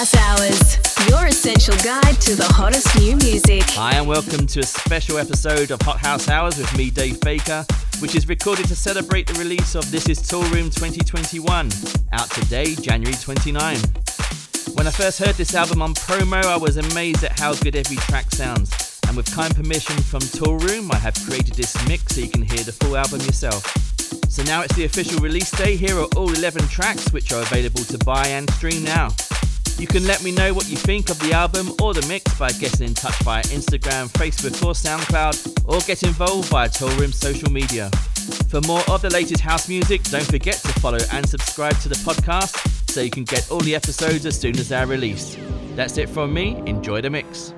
House Hours, your essential guide to the hottest new music. Hi, and welcome to a special episode of Hot House Hours with me, Dave Baker, which is recorded to celebrate the release of This Is Toolroom 2021, out today, January 29. When I first heard this album on promo, I was amazed at how good every track sounds. And with kind permission from Toolroom, I have created this mix so you can hear the full album yourself. So now it's the official release day. Here are all 11 tracks which are available to buy and stream now. You can let me know what you think of the album or the mix by getting in touch via Instagram, Facebook, or SoundCloud, or get involved via Toolroom social media. For more of the latest house music, don't forget to follow and subscribe to the podcast so you can get all the episodes as soon as they're released. That's it from me. Enjoy the mix.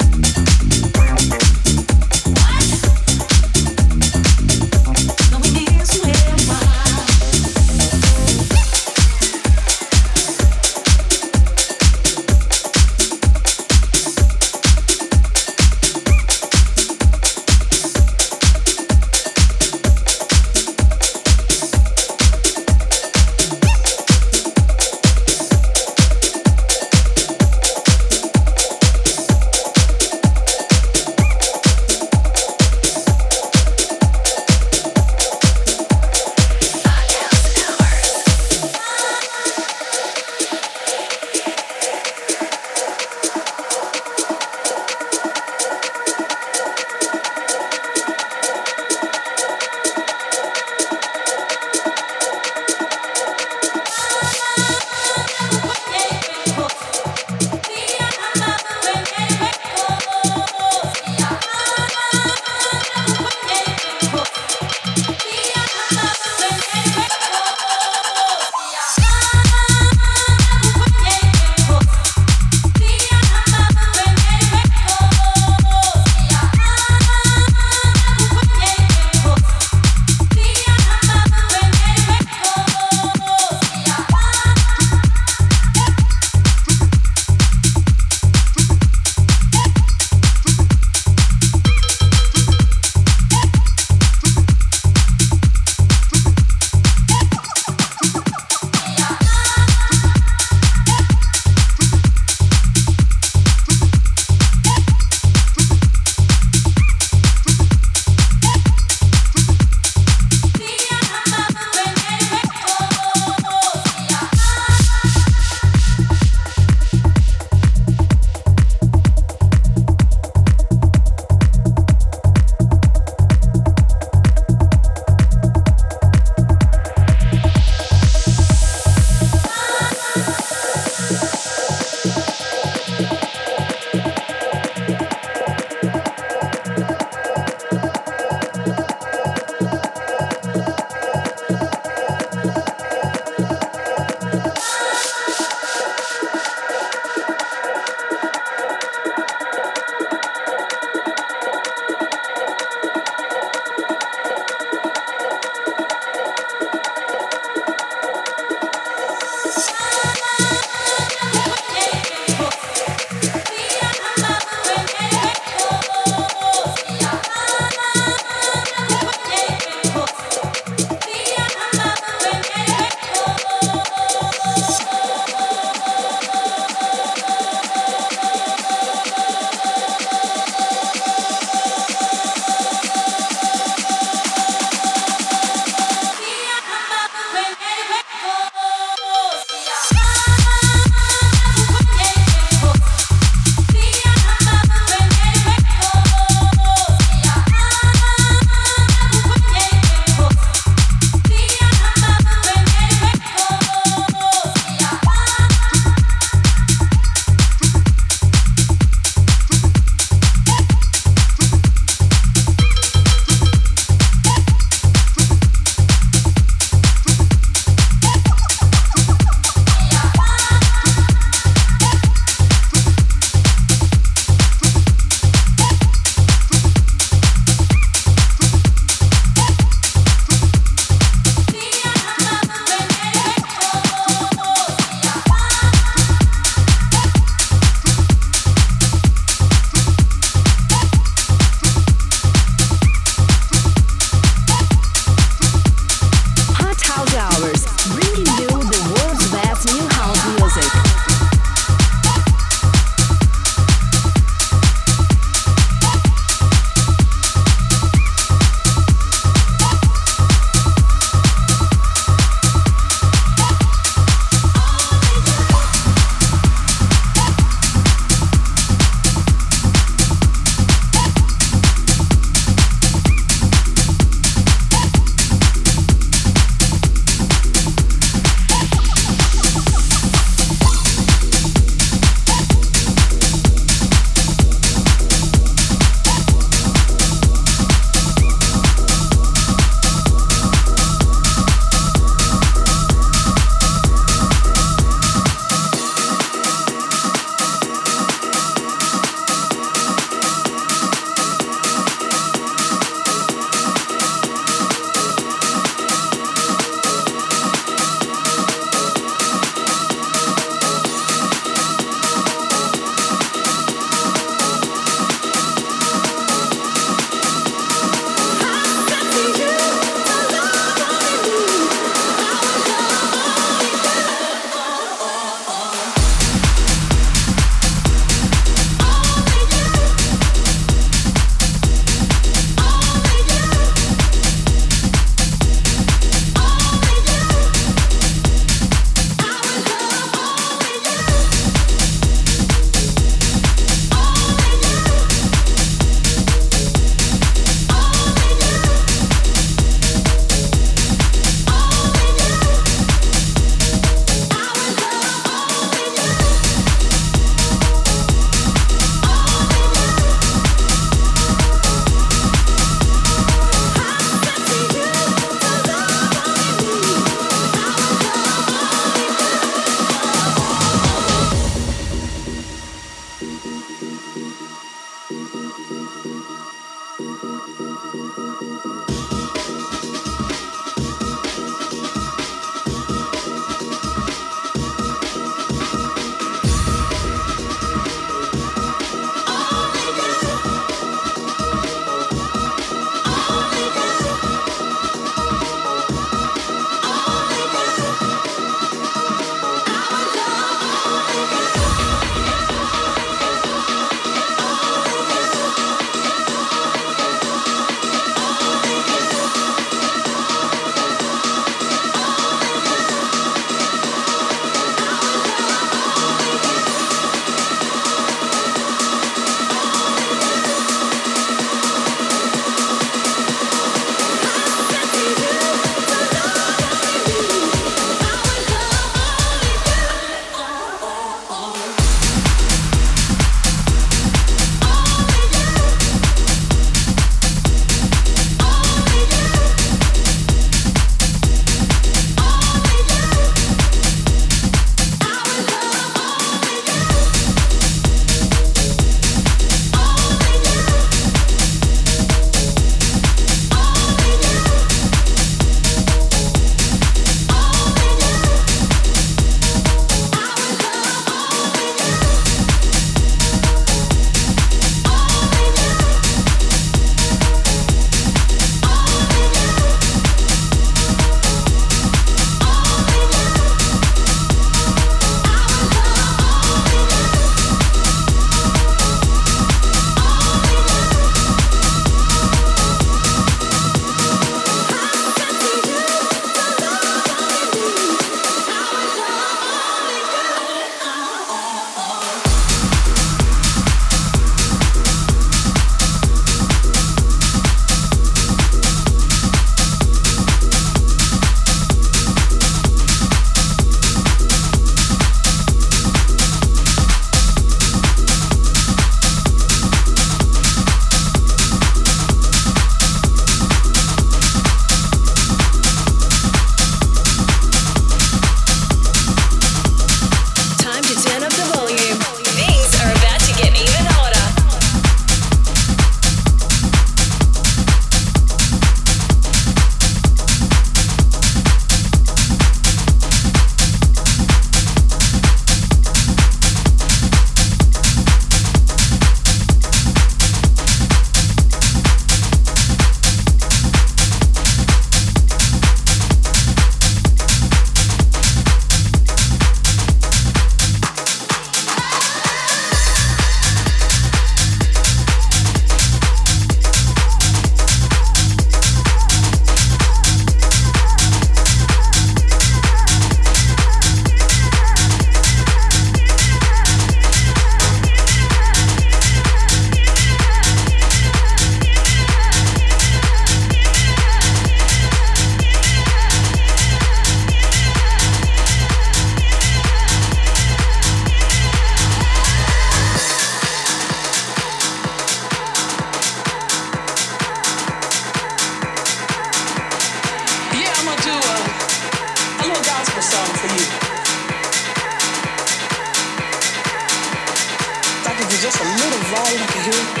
you.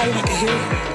loud and I can hear.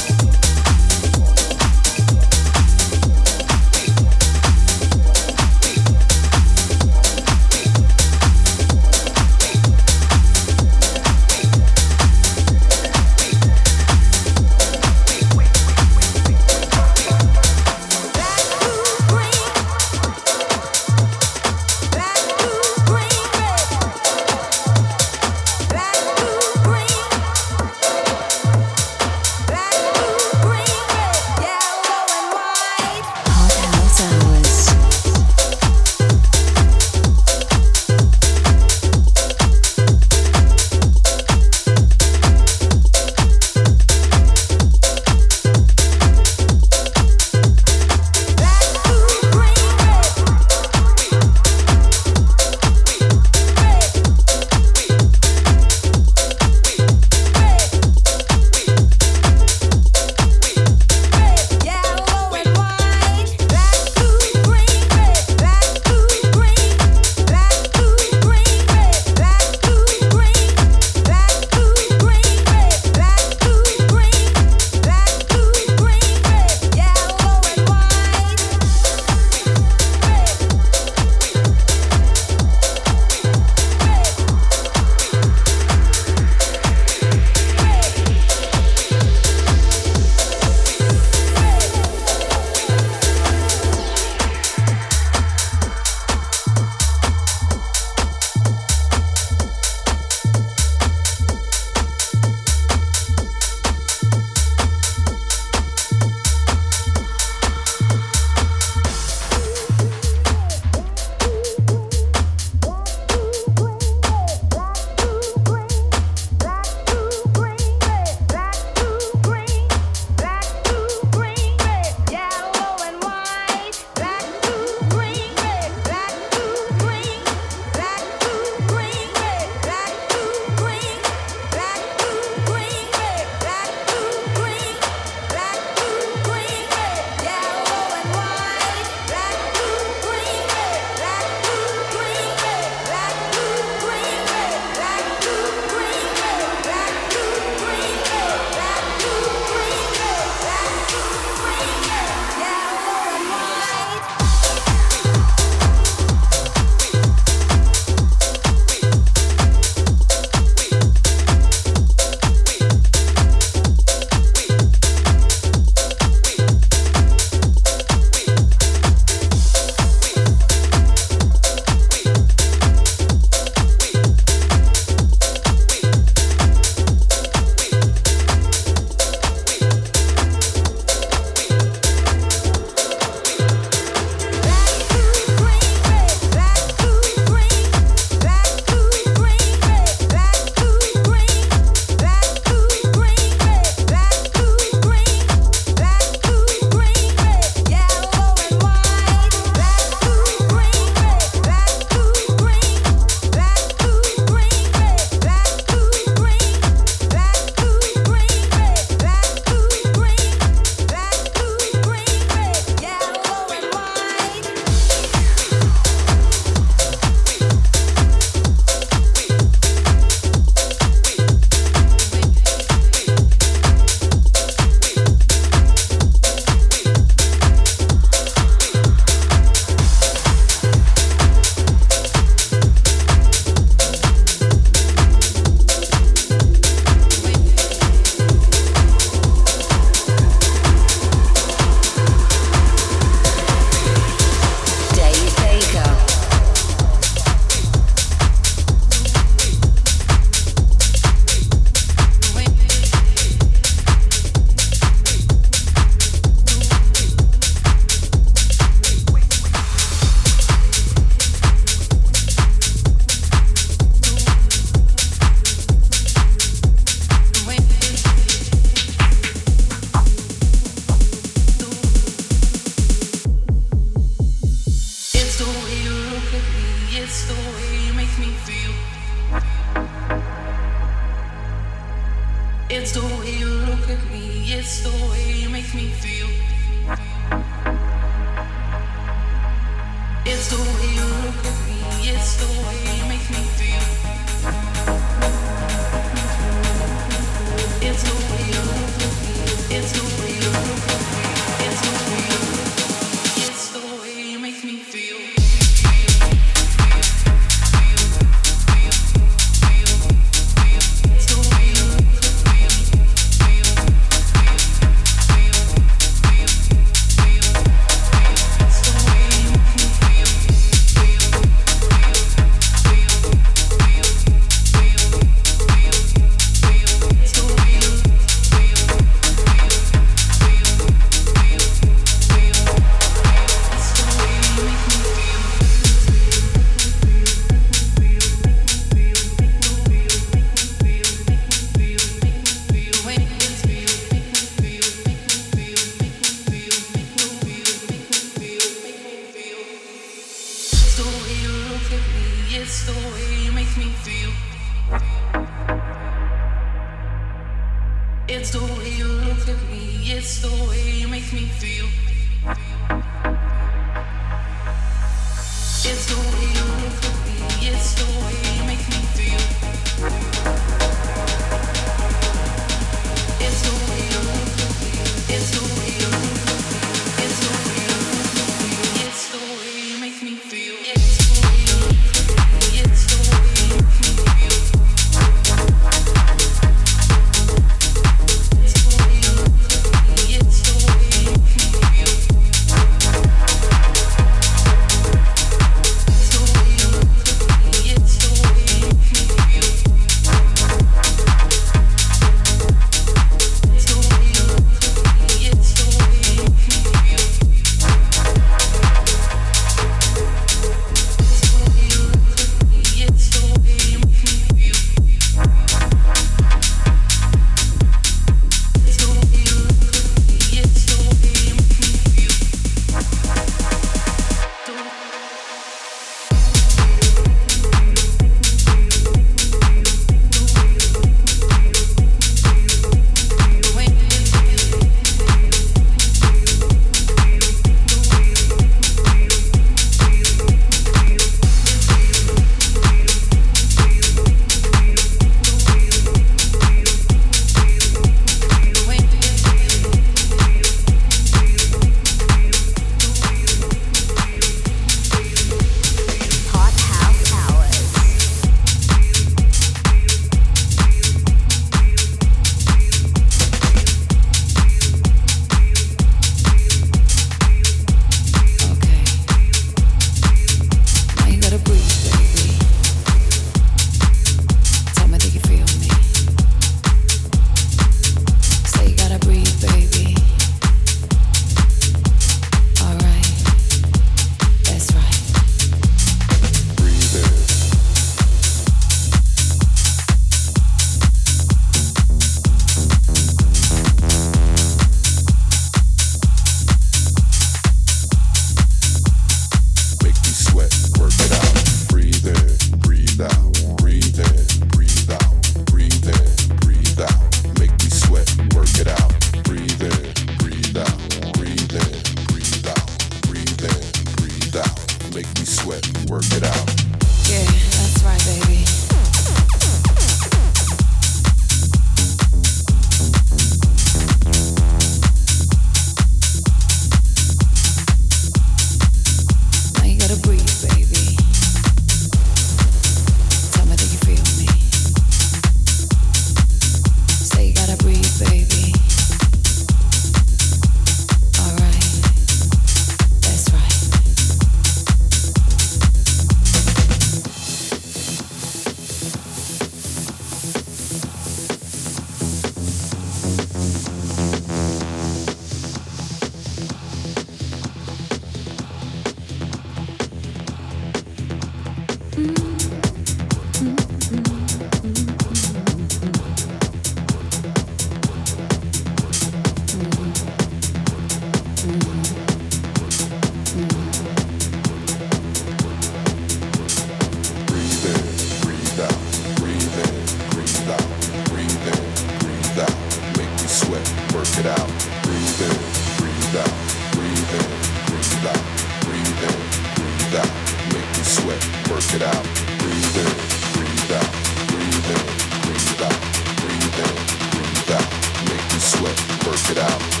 it out.